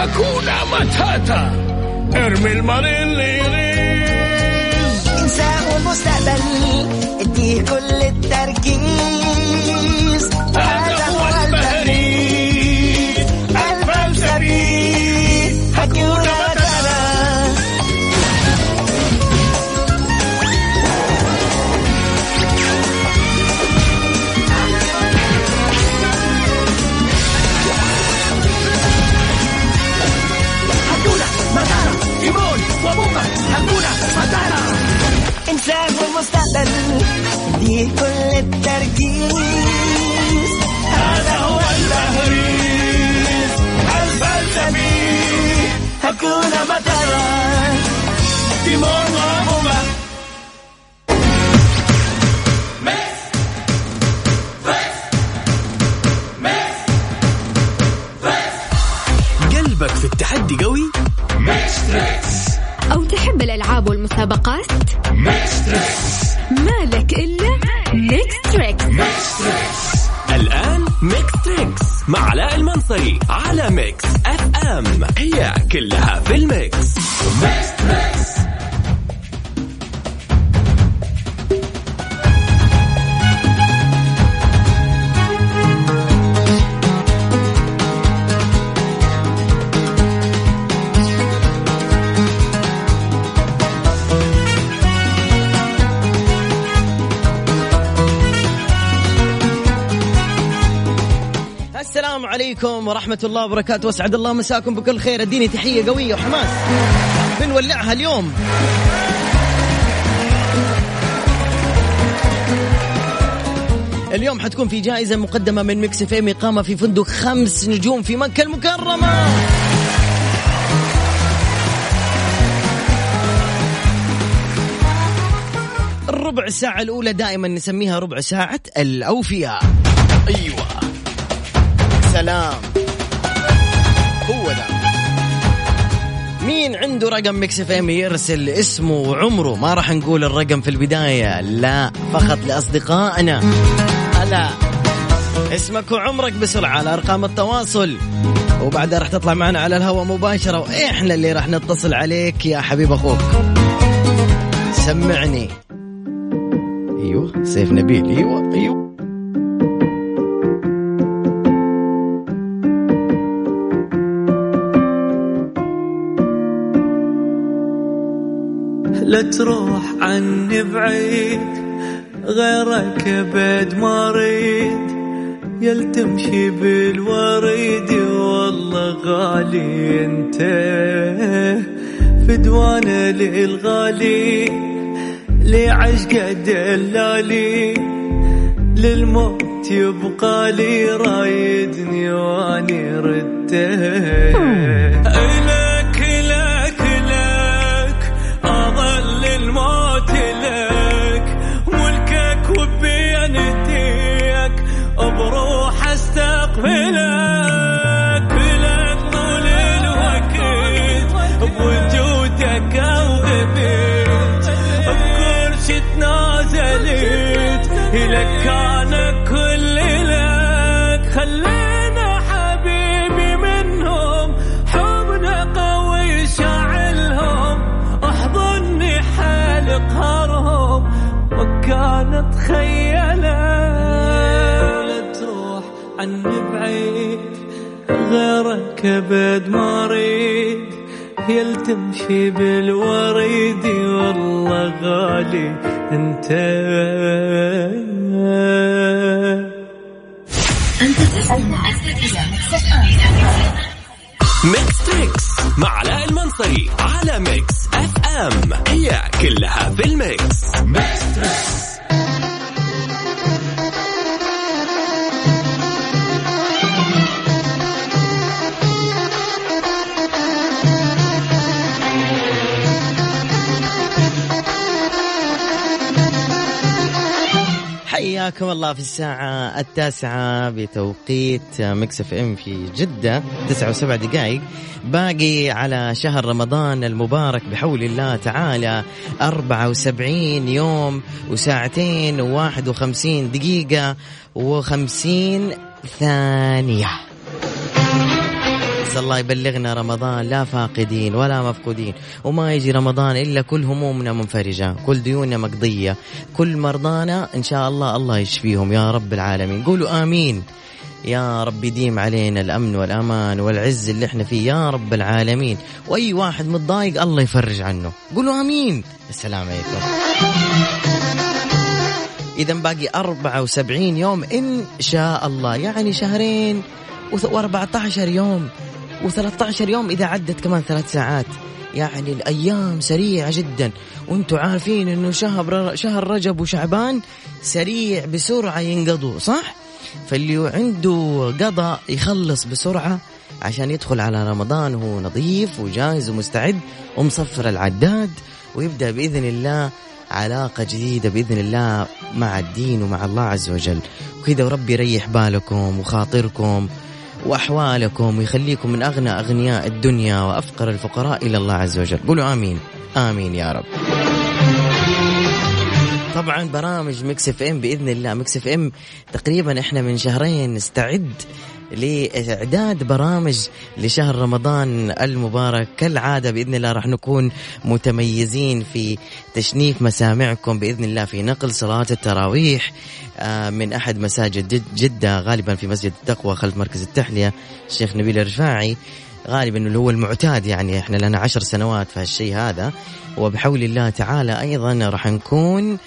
هكونا ماتاتا ارمي المالي اللي يريز انساه المستقبل اديه كل التركيز هذا هو البريد الفلسفي هكونا المستقبل اديه كل التركيز. هذا هو البريد الفلسفي هكونا ماتاتا تيمون وبوكا قلبك في التحدي قوي؟ أو تحب الألعاب والمسابقات؟ المنصري على ميكس أف أم. هي كلها في الميكس. السلام ورحمة الله وبركاته. واسعد الله مساكم بكل خير. اديني تحية قوية وحماس. بنولعها اليوم. اليوم حتكون في جائزة مقدمة من ميكس اف ام. إقامة في فندق خمس نجوم في مكة المكرمة. الربع ساعة الأولى دائما نسميها ربع ساعة الأوفياء. أيوة. سلام. هو ده. مين عنده رقم ميكس إف إم يرسل اسمه وعمره؟ ما راح نقول الرقم في البداية. لا فقط لأصدقائنا. هلا اسمك وعمرك بسرعة على أرقام التواصل. وبعدها راح تطلع معنا على الهواء مباشرة. وإحنا اللي راح نتصل عليك يا حبيب أخوك. سمعني. أيوه سيف نبيل. أيوه أيوه. لا تروح عني بعيد غيرك ابد ما أريد. يل تمشي بالوريد والله غالي أنت. فدوانه للغالي لعشق دلالي للموت يبقى لي رايدني واني رده لا تروح عني بعيد غيرك أبد ما أريد. يلي تمشي بالوريد والله غالي أنت. ميكس تريكس مع علاء المنصري على ميكس اف ام هي كلها في الميكس. حياكم الله في الساعة التاسعة بتوقيت Mix FM في جدة تسعة وسبع دقائق باقي على شهر رمضان المبارك بحول الله تعالى أربعة وسبعين يوم وساعتين وواحد وخمسين دقيقة وخمسين ثانية. بس الله يبلغنا رمضان لا فاقدين ولا مفقودين وما يجي رمضان إلا كل همومنا منفرجة كل ديوننا مقضية كل مرضانا إن شاء الله الله يشفيهم يا رب العالمين. قولوا آمين. يا رب يديم علينا الأمن والأمان والعز اللي إحنا فيه يا رب العالمين. وأي واحد متضايق الله يفرج عنه. قولوا آمين. السلام عليكم. إذا باقي 74 يوم إن شاء الله يعني شهرين و14 يوم. و13 يوم إذا عدت كمان ثلاث ساعات. يعني الأيام سريعة جدا. وأنتم عارفين إنه شهر شهر رجب وشعبان سريع بسرعة ينقضوا صح؟ فاللي عنده قضاء يخلص بسرعة عشان يدخل على رمضان وهو نظيف وجاهز ومستعد ومصفر العداد ويبدأ بإذن الله علاقة جديدة بإذن الله مع الدين ومع الله عز وجل. وكذا وربي يريح بالكم وخاطركم وأحوالكم ويخليكم من أغنى أغنياء الدنيا وأفقر الفقراء إلى الله عز وجل. قولوا آمين. آمين يا رب. طبعا برامج Mix FM بإذن الله. Mix FM تقريبا إحنا من شهرين نستعد لإعداد برامج لشهر رمضان المبارك. كالعادة بإذن الله راح نكون متميزين في تشنيف مسامعكم بإذن الله في نقل صلاة التراويح آه، من أحد مساجد جدة غالبا في مسجد التقوى خلف مركز التحلية الشيخ نبيل الرفاعي. غالبا اللي هو المعتاد يعني إحنا لنا عشر سنوات في هالشيء هذا. وبحول الله تعالى أيضا راح نكون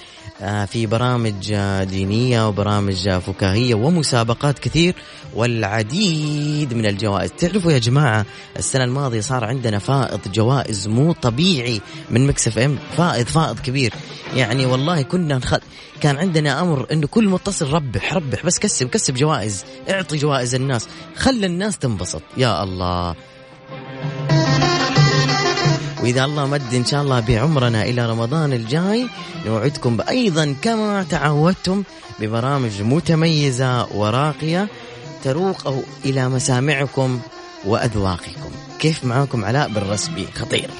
في برامج آه، دينية وبرامج آه، فكاهية ومسابقات كثير والعديد من الجوائز. تعرفوا يا جماعة السنة الماضية صار عندنا فائض جوائز مو طبيعي من مكسف ام. فائض فائض كبير. يعني والله كنا نخ... كان عندنا أمر إنه كل متصل ربح ربح بس كسب كسب جوائز اعطي جوائز الناس. خلى الناس تنبسط. يا الله. وإذا الله مد إن شاء الله بعمرنا إلى رمضان الجاي نوعدكم أيضا كما تعودتم ببرامج متميزة وراقية تروق إلى مسامعكم وأذواقكم. كيف معاكم علاء بالرسبي خطير.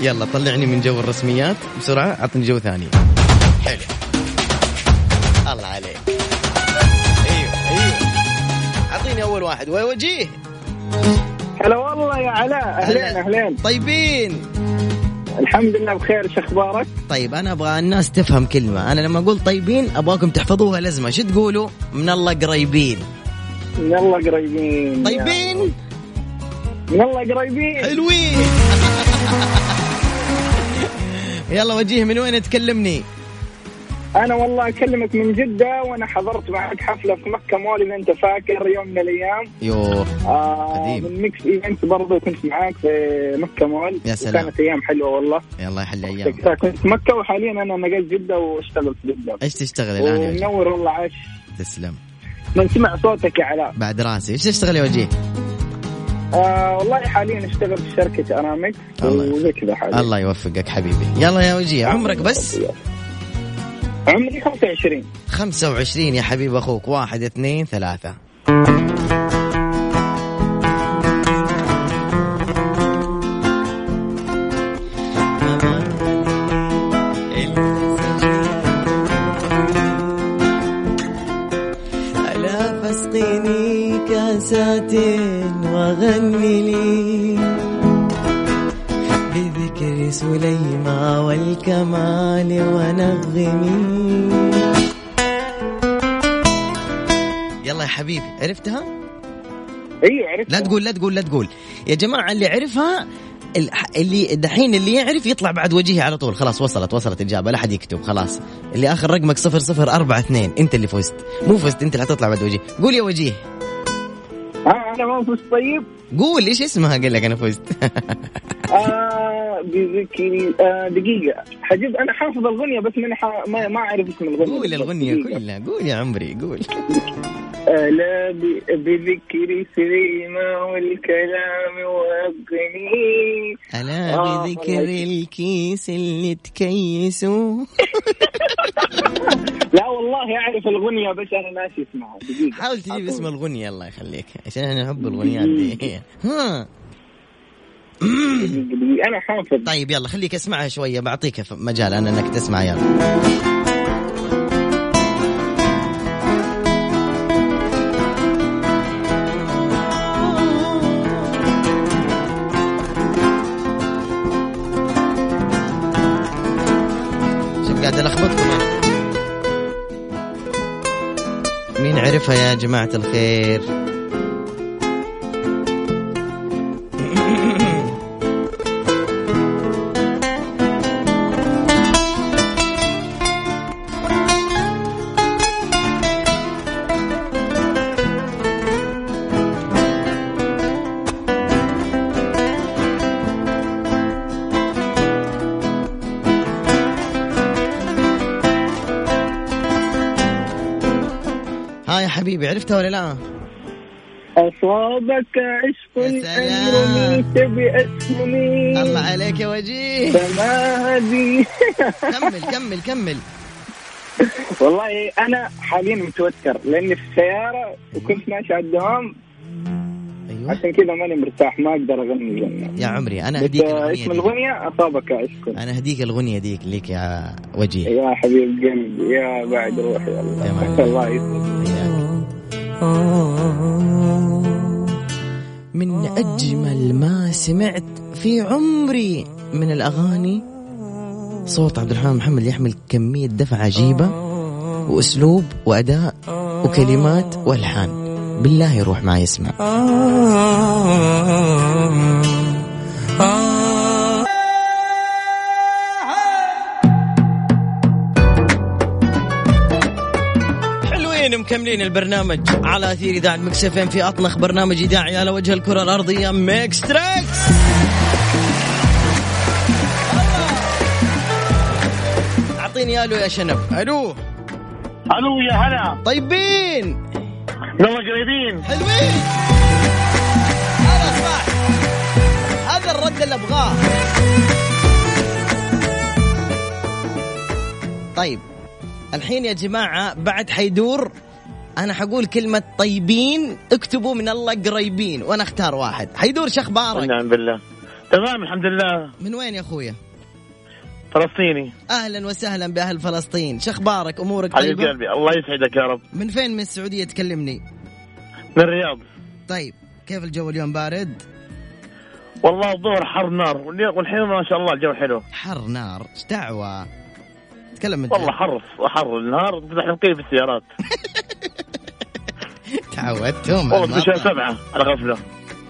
يلا طلعني من جو الرسميات بسرعة أعطني جو ثاني. حلو. الله عليك. أيوه أيوه. اعطيني أول واحد. وجيه هلا والله يا علاء. أهلين أهلين. طيبين. الحمد لله بخير. إيش أخبارك؟ طيب أنا أبغى الناس تفهم كلمة. أنا لما أقول طيبين أبغاكم تحفظوها لازمه شو تقولوا؟ من الله قريبين. من الله قريبين. طيبين؟ من الله قريبين. حلوين. يلا وجيه من وين تكلمني؟ أنا والله أكلمك من جدة وأنا حضرت معك حفلة في مكة مول اذا أنت فاكر يوم من الأيام. يوه آه قديم. من Mix Event برضه كنت معاك في مكة مول يا سلام. كانت أيام حلوة والله. يلا يحل أيام. كنت في مكة وحاليا أنا نقلت جدة واشتغلت في جدة. إيش تشتغل الآن يا؟ ومنور والله عاش. تسلم. من سمع صوتك يا علاء. بعد راسي. إيش تشتغل يا وجيه؟ آه والله حاليا أشتغل في شركة ارامكس الله وزي كذا حاليا. الله يوفقك حبيبي. يلا يا وجيه عمرك بس. عمري 25 25 يا حبيب أخوك. واحد اثنين ثلاثة. كاسات وغني لي بذكر سليمى والكمال ونغمي. حبيبي عرفتها؟ أيوه عرفت لا تقول لا تقول لا تقول. يا جماعة اللي عرفها اللي دحين اللي يعرف يطلع بعد وجهي على طول. خلاص وصلت وصلت إجابة لا حد يكتب خلاص. اللي آخر رقمك صفر صفر أربعة اثنين. أنت اللي فزت. مو فزت أنت اللي حتطلع بعد وجهي. قول يا وجيه. آه أنا ما فزت طيب. قول إيش اسمها؟ قال لك أنا فزت. آه بذكري آه دقيقة. حجيب أنا حافظ الغنية بس ح... ما, ما أعرف اسم الغنية. قول الغنية. كلها. قول يا عمري قول. آه لا ب... بذكري سليمة والكلام والغني ألا آه، بذكر. الكيس اللي تكيسوا لا والله أعرف الغنية بس أنا ناسي اسمها. دقيقة. حاول تجيب اسم الغنية الله يخليك عشان إحنا نحب الغنيات دي ها. دقيقة دقيقة. أنا حافظ. طيب يلا خليك اسمعها شوية بعطيك مجال أنا أنك تسمع يلا. يعرفها يا جماعة الخير؟ عرفتها ولا لا؟ أصابك عشق. أمرني بأسمي الله عليك يا وجيه. فما هذه؟ كمل كمل كمل. والله أنا حاليا متوتر لأني في السيارة وكنت ماشي على الدوام. أيوه. عشان كذا ماني مرتاح ما أقدر أغني الأغنية. يا عمري أنا الأغنية اسم دي. الأغنية أصابك عشق. أنا أهديك الأغنية ديك ليك يا وجيه. يا حبيب قلبي يا بعد روحي الله. الله يسلمك. من أجمل ما سمعت في عمري من الأغاني. صوت عبد الرحمن محمد يحمل كمية دفع عجيبة وأسلوب وأداء وكلمات وألحان. بالله يروح معي يسمع. مكملين البرنامج على أثير إذاعة Mix F في اطنخ برنامج إذاعي على وجه الكرة الأرضية Mix Trix. أعطيني ألو يا شنب. ألو. ألو يا هلا. طيبين. والله قريبين. حلوين. هذا صح هذا الرد اللي أبغاه. طيب. الحين يا جماعة بعد حيدور أنا حقول كلمة طيبين اكتبوا من الله قريبين وأنا أختار واحد. حيدور شو أخبارك نعم بالله. تمام الحمد لله. من وين يا أخويا؟ فلسطيني. أهلا وسهلا بأهل فلسطين. شو أخبارك أمورك حبيب قلبي الله يسعدك يا رب. من فين من السعودية؟ تكلمني. من الرياض. طيب كيف الجو اليوم بارد؟ والله الظهر حر نار والحين ما شاء الله الجو حلو. حر نار إيش دعوة؟ تكلم من والله حر حر النهار فتح نقيب السيارات. تعودتم على والله المطر. سبعة على غفلة.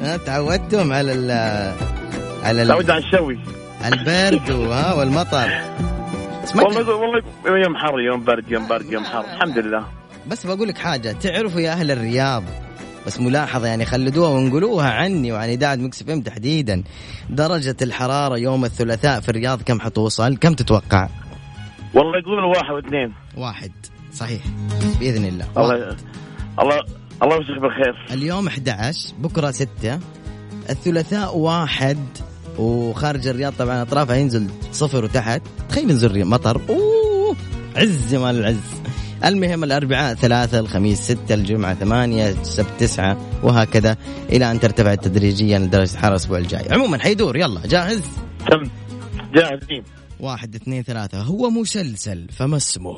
ها تعودتم على ال على ال- تعود على الشوي. البرد وها والمطر. بس, ما والله والله يوم حر يوم برد يوم برد يوم حر الحمد لله. بس بقول لك حاجة تعرفوا يا أهل الرياض بس ملاحظة يعني خلدوها وانقلوها عني وعن إذاعة مكس إم تحديدا. درجة الحرارة يوم الثلاثاء في الرياض كم حتوصل؟ كم تتوقع؟ والله يقولوا واحد واثنين. واحد. صحيح. بإذن الله. الله الله يمسك بالخير. اليوم 11 بكرة 6 الثلاثاء واحد وخارج الرياض طبعا أطرافها ينزل صفر وتحت. تخيل ينزل مطر. أوه عز مال العز. المهم الأربعاء ثلاثة الخميس ستة الجمعة ثمانية السبت تسعة وهكذا إلى أن ترتفع تدريجيا درجة الحرارة الأسبوع الجاي. عموما حيدور يلا جاهز؟ تم. جاهزين واحد اثنين ثلاثة. هو مسلسل فما اسمه؟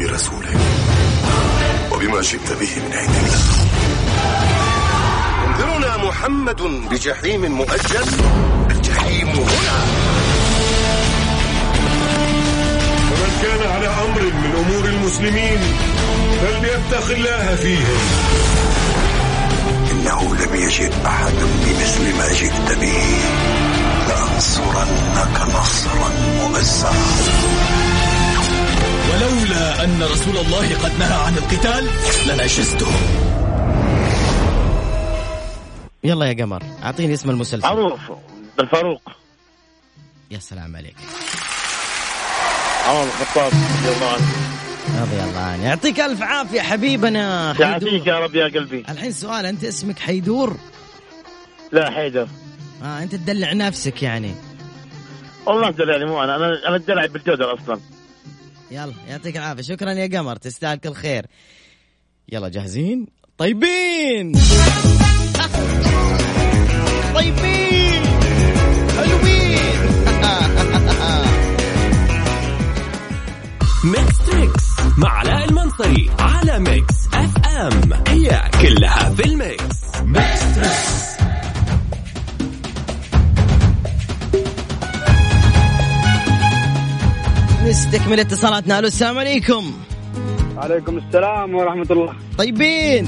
وبرسوله وبما جئت به من عند الله. ينذرنا محمد بجحيم مؤجل. الجحيم هنا. ومن كان على أمر من أمور المسلمين فليتق الله فيهم إنه لم يجد أحد بمثل ما جئت به. لأنصرنك نصرا مؤزرا ولولا أن رسول الله قد نهى عن القتال لنشزته. يلا يا قمر أعطيني اسم المسلسل. معروف الفاروق يا سلام عليك. عمر الخطاب رضي الله عنه رضي الله عنه. يعطيك ألف عافية حبيبنا يعافيك يا رب يا قلبي. الحين سؤال أنت اسمك حيدور؟ لا حيدر. آه أنت تدلع نفسك يعني. والله الدلع مو أنا. أنا أنا الدلع بالجودر أصلا. يلا يعطيك العافية. شكرا يا قمر تستاهل كل خير. يلا جاهزين؟ طيبين! طيبين! حلوين! Mix Trix مع علاء المنصري على Mix FM. هي كلها في ال mix. Mix Trix نستكمل اتصالاتنا. ألو السلام عليكم. عليكم السلام ورحمة الله. طيبين.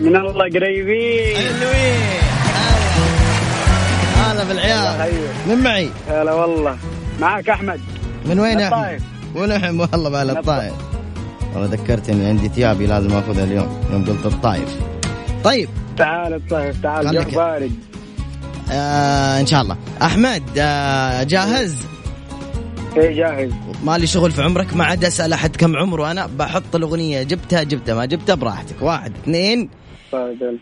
من الله قريبين. حلوين. هلا. بالعيال. من معي؟ هلا والله. معك أحمد. من وين يا أحمد؟ الطايف. ونحن والله بقى الطايف والله ذكرتني عندي ثيابي لازم آخذها اليوم يوم قلت الطايف طيب. تعال الطايف تعال. جو بارد. آه إن شاء الله. أحمد آه جاهز؟ إيه جاهز. مالي شغل في عمرك؟ ما عاد أسأل أحد كم عمره أنا بحط الأغنية جبتها جبتها ما جبتها براحتك. واحد اثنين تفضل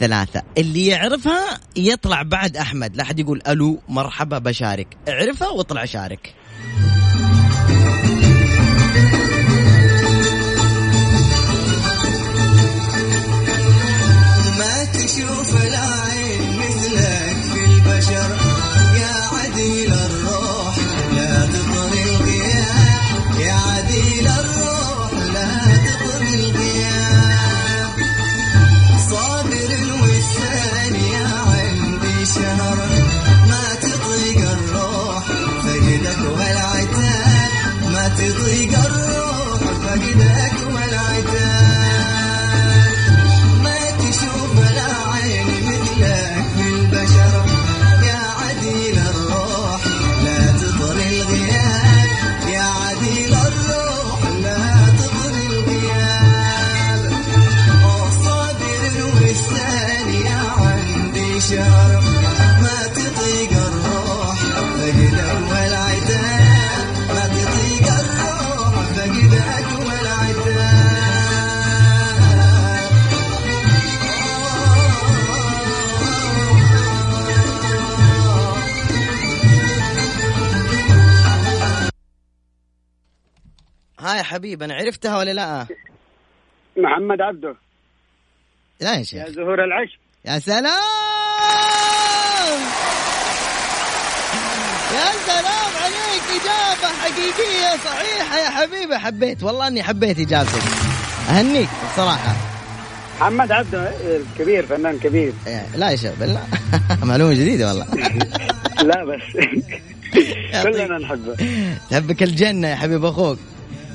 ثلاثة. اللي يعرفها يطلع بعد أحمد. لا حد يقول ألو مرحبا بشارك. اعرفها واطلع شارك. ما تشوف العين يا حبيب أنا عرفتها ولا لا؟ محمد عبده. لا يا يا شيخ زهور العشق يا سلام! يا سلام عليك إجابة حقيقية صحيحة يا حبيبي. حبيت والله إني حبيت إجابتك أهنيك بصراحة. محمد عبده الكبير فنان كبير. إيه، لا يا شباب لا معلومة جديدة والله. لا بس. كلنا نحبه. تحبك الجنة يا حبيب أخوك.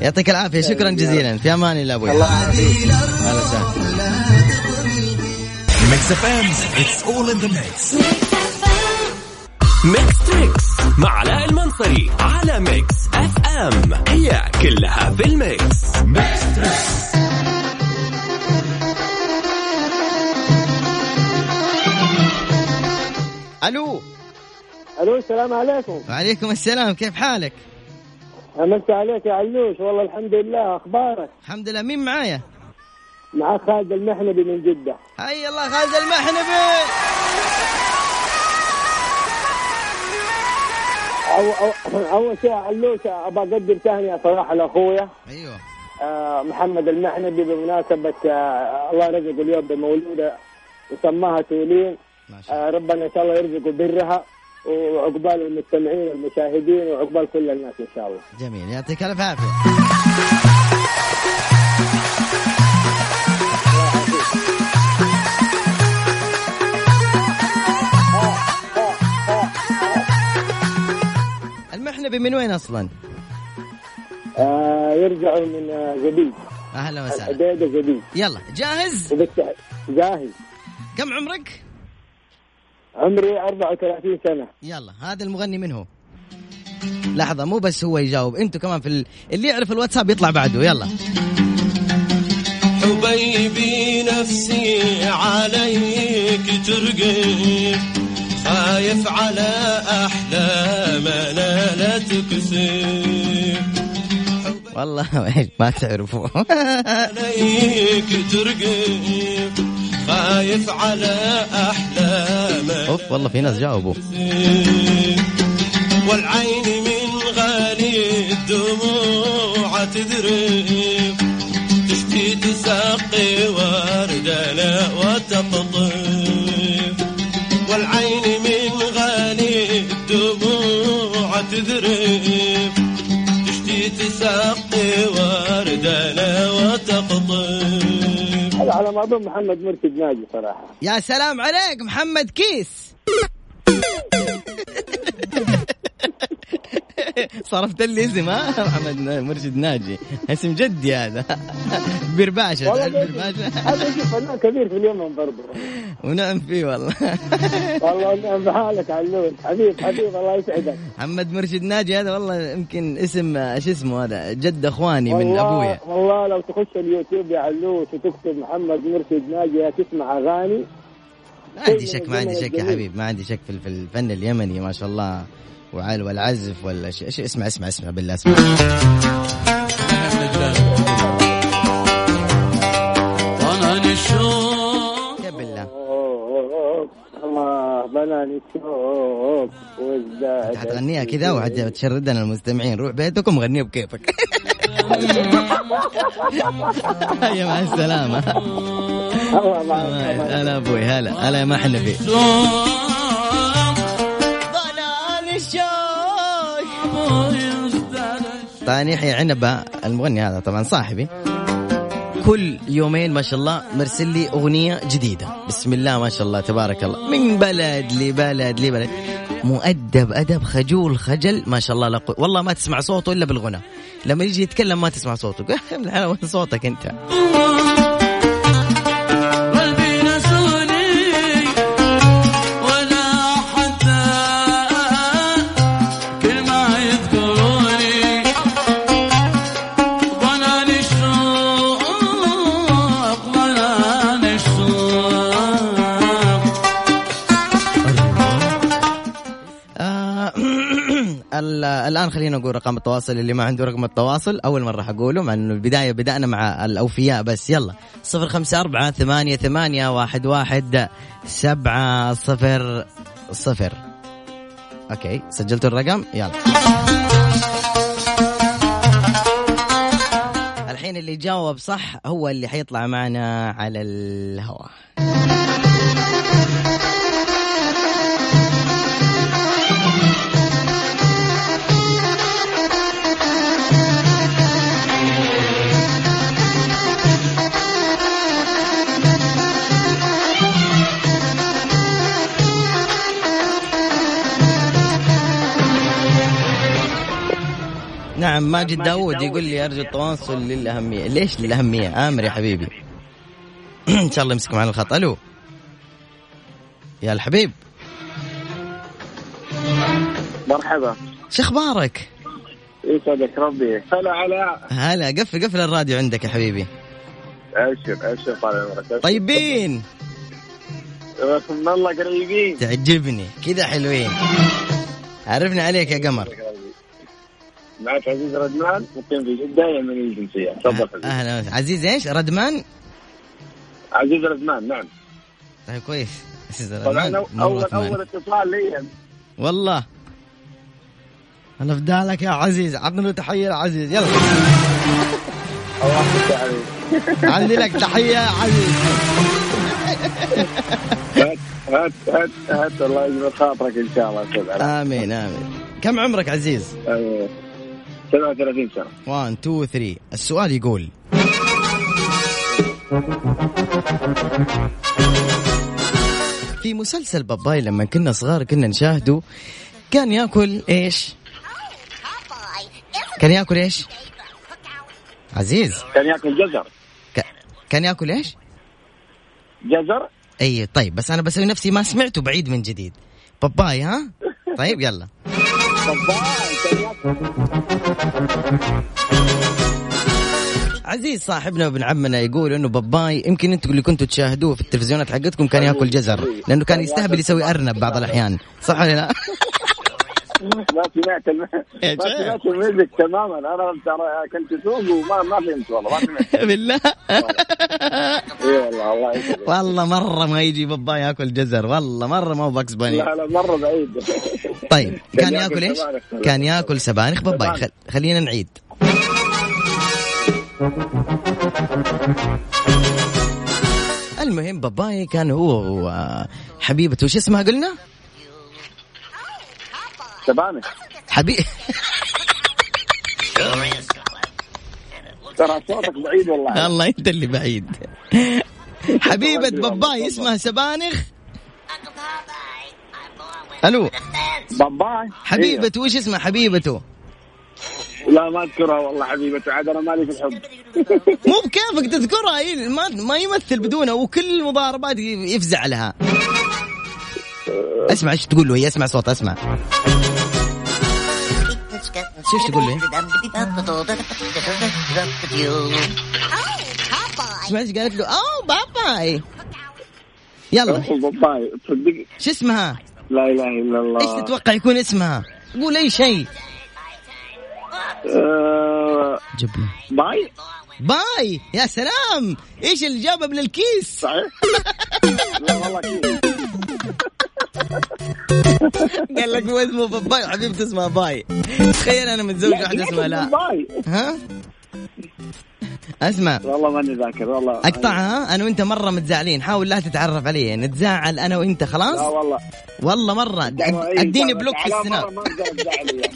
يعطيك العافية شكرا جزيلا. في أمان الله أبوي. الله يعافيك. وسهلا. Mix FM it's all in the mix Mix Trix مع علاء المنصري على Mix FM هي كلها في ال mix. Mix Trix ألو. ألو السلام عليكم. وعليكم السلام كيف حالك؟ امسي عليك يا علوش والله الحمد لله أخبارك؟ الحمد لله. مين معايا؟ معك خالد المحنبي من جدة. حي الله خالد المحنبي! أو أو أول شيء علوش أبغى أقدم تهنئه صراحة لاخويا أيوه. آه، محمد المحنبي بمناسبة آه، الله رزقه اليوم بمولودة وسماها تولين. ما شاء الله آه، ربنا إن شاء الله يرزقه برها. وعقبال المستمعين والمشاهدين وعقبال كل الناس إن شاء الله. جميل. يعطيك ألف عافية. المحنبي من وين أصلا؟ آه، يرجعوا من آه، زبيب أهلا وسهلا. الحديده زبيب يلا جاهز؟ جاهز. كم عمرك؟ عمري 34 سنة. يلا هذا المغني من هو؟ لحظة مو بس هو يجاوب أنتوا كمان في ال... اللي يعرف الواتساب يطلع بعده يلا. حبيبي نفسي عليك ترقب خايف على أحلامنا لا تكسب والله إيش ما تعرفوا. عليك ترقب خايف على أحلامنا أوف والله في ناس جاوبوا. والعين من غالي الدموع تذرب تشتي تسقي وردنا وتقطف هذا على ما أظن محمد مرشد ناجي صراحة. يا سلام عليك محمد كيس. صرفت لي اسم ها محمد مرشد ناجي. اسم جدي هذا. برباشة. هذا فنان كبير في اليمن برضه ونعم فيه والله. والله نعم بحالك علوش حبيب حبيب الله يسعدك. محمد مرشد ناجي هذا والله يمكن اسم إيش اسمه هذا؟ جد اخواني من أبويا. والله لو تخش اليوتيوب يا علوش وتكتب محمد مرشد ناجي تسمع أغاني. ما عندي شك ما عندي شك يا حبيب. ما عندي شك في الفن اليمني ما شاء الله. وعال والعزف ولا شيء. شيء اسمع اسمع اسمع بالله اسمع. يا بالله. الله بناني شوق وازداد انت حتغنيها كذا وحتشردنا المستمعين. روح بيتكم غنيها بكيفك. هيا مع السلامة. الله معك هلا أبوي هلا هلا يا محنبي طبعا يحيى عنبة المغني هذا طبعا صاحبي. كل يومين ما شاء الله مرسل لي أغنية جديدة. بسم الله ما شاء الله تبارك الله. من بلد لبلد لبلد. مؤدب أدب خجول خجل. ما شاء الله لا قوة. والله ما تسمع صوته إلا بالغنى لما يجي يتكلم ما تسمع صوته. صوتك أنت. الآن خلينا نقول رقم التواصل اللي ما عنده رقم التواصل. أول مرة حقوله مع إنه البداية بدأنا مع الأوفياء بس. يلا. صفر خمسة أربعة ثمانية ثمانية واحد واحد سبعة صفر صفر. أوكي. سجلتوا الرقم. يلا. الحين اللي جاوب صح هو اللي حيطلع معنا على الهواء. نعم ماجد داوود يقول لي أرجو التواصل للأهمية. ليش للأهمية؟ آمر يا حبيبي. إن شاء الله يمسك معنا الخط. ألو. يا الحبيب. مرحبا. شو أخبارك؟ يسعدك ربي. هلا علاء هلا قفل قفل الراديو عندك يا حبيبي. ابشر ابشر طال عمرك. طيبين. من الله قريبين. تعجبني. كذا حلوين. عرفنا عليك يا قمر. معك عزيز ردمان مقيم في جدة يمني الجنسية. تفضل أهلا وسهلا. عزيز إيش؟ ردمان؟ عزيز ردمان نعم. طيب كويس. عزيز طبعا ردمان أول مرت معنا. أول اتصال لي. والله. أنا فدالك يا عزيز. عطنا له تحية يا عزيز. يلا. عندي لك تحية يا عزيز. هات هات هات هات الله يجبر خاطرك إن شاء الله. آمين آمين. كم عمرك عزيز؟ أيوه. 37 سنة 1 2 3 السؤال يقول في مسلسل باباي لما كنا صغار كنا نشاهده كان ياكل إيش؟ كان ياكل إيش؟ عزيز كان ياكل جزر ك- كان ياكل إيش؟ جزر إي طيب بس أنا بسوي نفسي ما سمعته بعيد من جديد باباي ها؟ طيب يلا باباي عزيز صاحبنا وابن عمنا يقول إنه باباي يمكن أنتم اللي كنتوا تشاهدوه في التلفزيونات حقتكم كان ياكل جزر لأنه كان يستهبل يسوي أرنب بعض الأحيان صح ولا لا؟ ما سمعت الم... ما شيخ. سمعت ال music تماما. أنا ترى كنت أسوق وما ما فهمت والله ما سمعت. بالله. اي والله الله يسعدك والله مرة ما يجي باباي ياكل جزر. والله مرة ما هو Bugs Bunny لا لا مرة بعيد. طيب كان ياكل إيش؟ كان ياكل سبانخ. باباي. خل... خلينا نعيد. المهم باباي كان هو وحبيبته وش اسمها قلنا؟ سبانخ حبيب ترى صوتك بعيد والله. الله أنت اللي بعيد. حبيبة باباي اسمها سبانخ ألو. باباي؟ حبيبته وش اسمها حبيبته؟ لا ما أذكرها والله حبيبتي عاد أنا مالي في الحب. مو بكيفك تذكرها هي ما ما يمثل بدونها وكل المضاربات يفزع لها. اسمع إيش تقول له؟ هي اسمع صوت اسمع. شو تقول له اسمع إيش قالت له؟ أوه باباي. يلا. باباي تصدق شو اسمها؟ لا إله إلا الله. إيش تتوقع يكون اسمها؟ قول أي شيء. آه، جبنا باي؟ باي. يا سلام. إيش اللي جابه من الكيس؟ صحيح. لا والله أكيد قال لك مو اسمه باي وحبيبته اسمها باي تخيل أنا متزوج واحدة اسمها لا. باي ها؟ أسمع. والله ماني ذاكر والله اقطعها أنا وأنت مرة متزعلين حاول لا تتعرف علي نتزاعل أنا وأنت لا خلاص والله. والله مرة. إيه، أديني. block في ال Snap. يعني.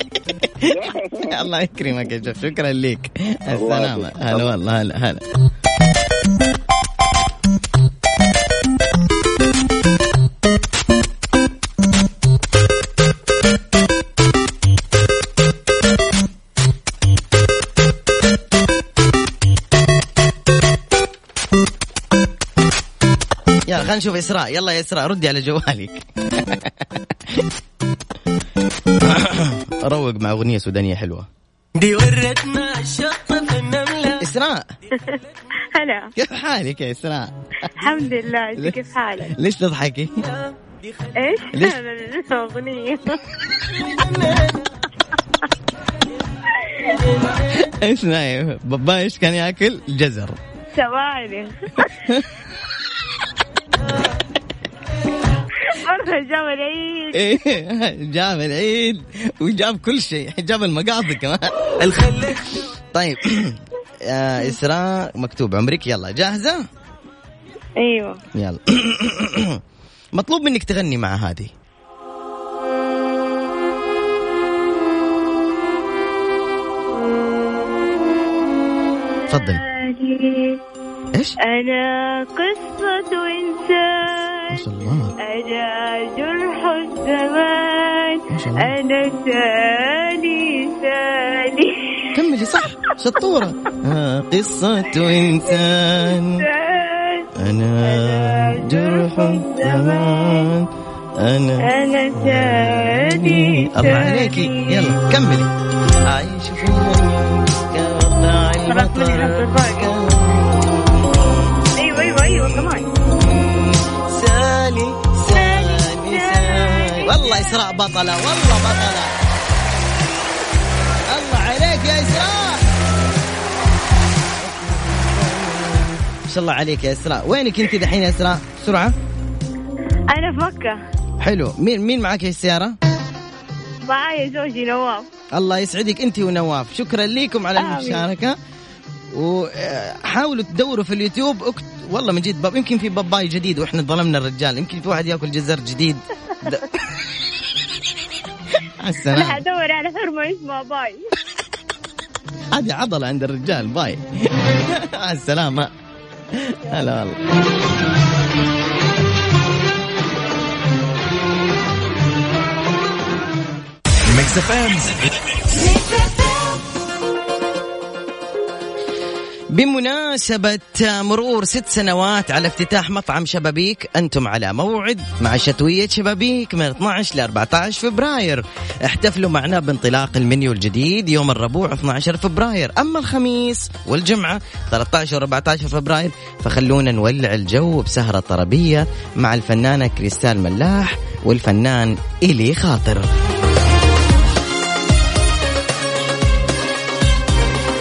الله يكرمك يا شيخ شكرا لك. يسلمك. هلا والله هلا هلا. خلينا نشوف إسراء. يلا يا إسراء ردي على جوالك. روق مع أغنية سودانية حلوة. دي ورتنا الشط في النملة إسراء. هلا. كيف حالك يا إسراء؟ الحمد لله. أنت كيف حالك؟ ليش تضحكي؟ إيش؟ ليش؟ الاغنية اسمعي بابا إيش كان ياكل؟ جزر. ثواني جاب العيد. إيه جاب العيد وجاب كل شيء جاب المقاضي كمان. الخلة طيب يا إسراء مكتوب عمرك يلا جاهزة؟ أيوه. يلا. مطلوب منك تغني مع هذه. تفضل إيش؟ أنا قصة ما إنسان شاء الله. أنا جرح الزمان. ما شاء الله. أنا ثاني ثاني. كملي صح؟ شطورة. آه قصة إنسان. أنا جرح الزمان. أنا أنا ثاني الله عليكي يلا كملي. عايش في المطر أيوة كمان سالي سالي سالي والله إسراء بطلة والله بطلة. الله عليك يا إسراء. ما شاء الله عليك يا إسراء. وينك أنت دحين يا إسراء؟ بسرعة. أنا في مكة. حلو. مين مين معك في السيارة؟ معايا زوجي نواف. الله يسعدك أنت ونواف. شكرا لكم على آمين. المشاركة. وحاولوا تدوروا في اليوتيوب. اكت... والله من جد باب يمكن في باباي جديد وإحنا ظلمنا الرجال. يمكن في واحد ياكل جزر جديد. د... على أنا السلامة حدور على حرمة اسمها باي. هذه عضلة عند الرجال باي. على السلامة هلا والله. Mix FM بمناسبة مرور ست سنوات على افتتاح مطعم شبابيك أنتم على موعد مع شتوية شبابيك من 12 ل 14 فبراير. احتفلوا معنا بانطلاق المنيو الجديد يوم الربوع 12 فبراير. أما الخميس والجمعة 13 و 14 فبراير فخلونا نولع الجو بسهرة طربية مع الفنانة كريستال ملاح والفنان إلي خاطر.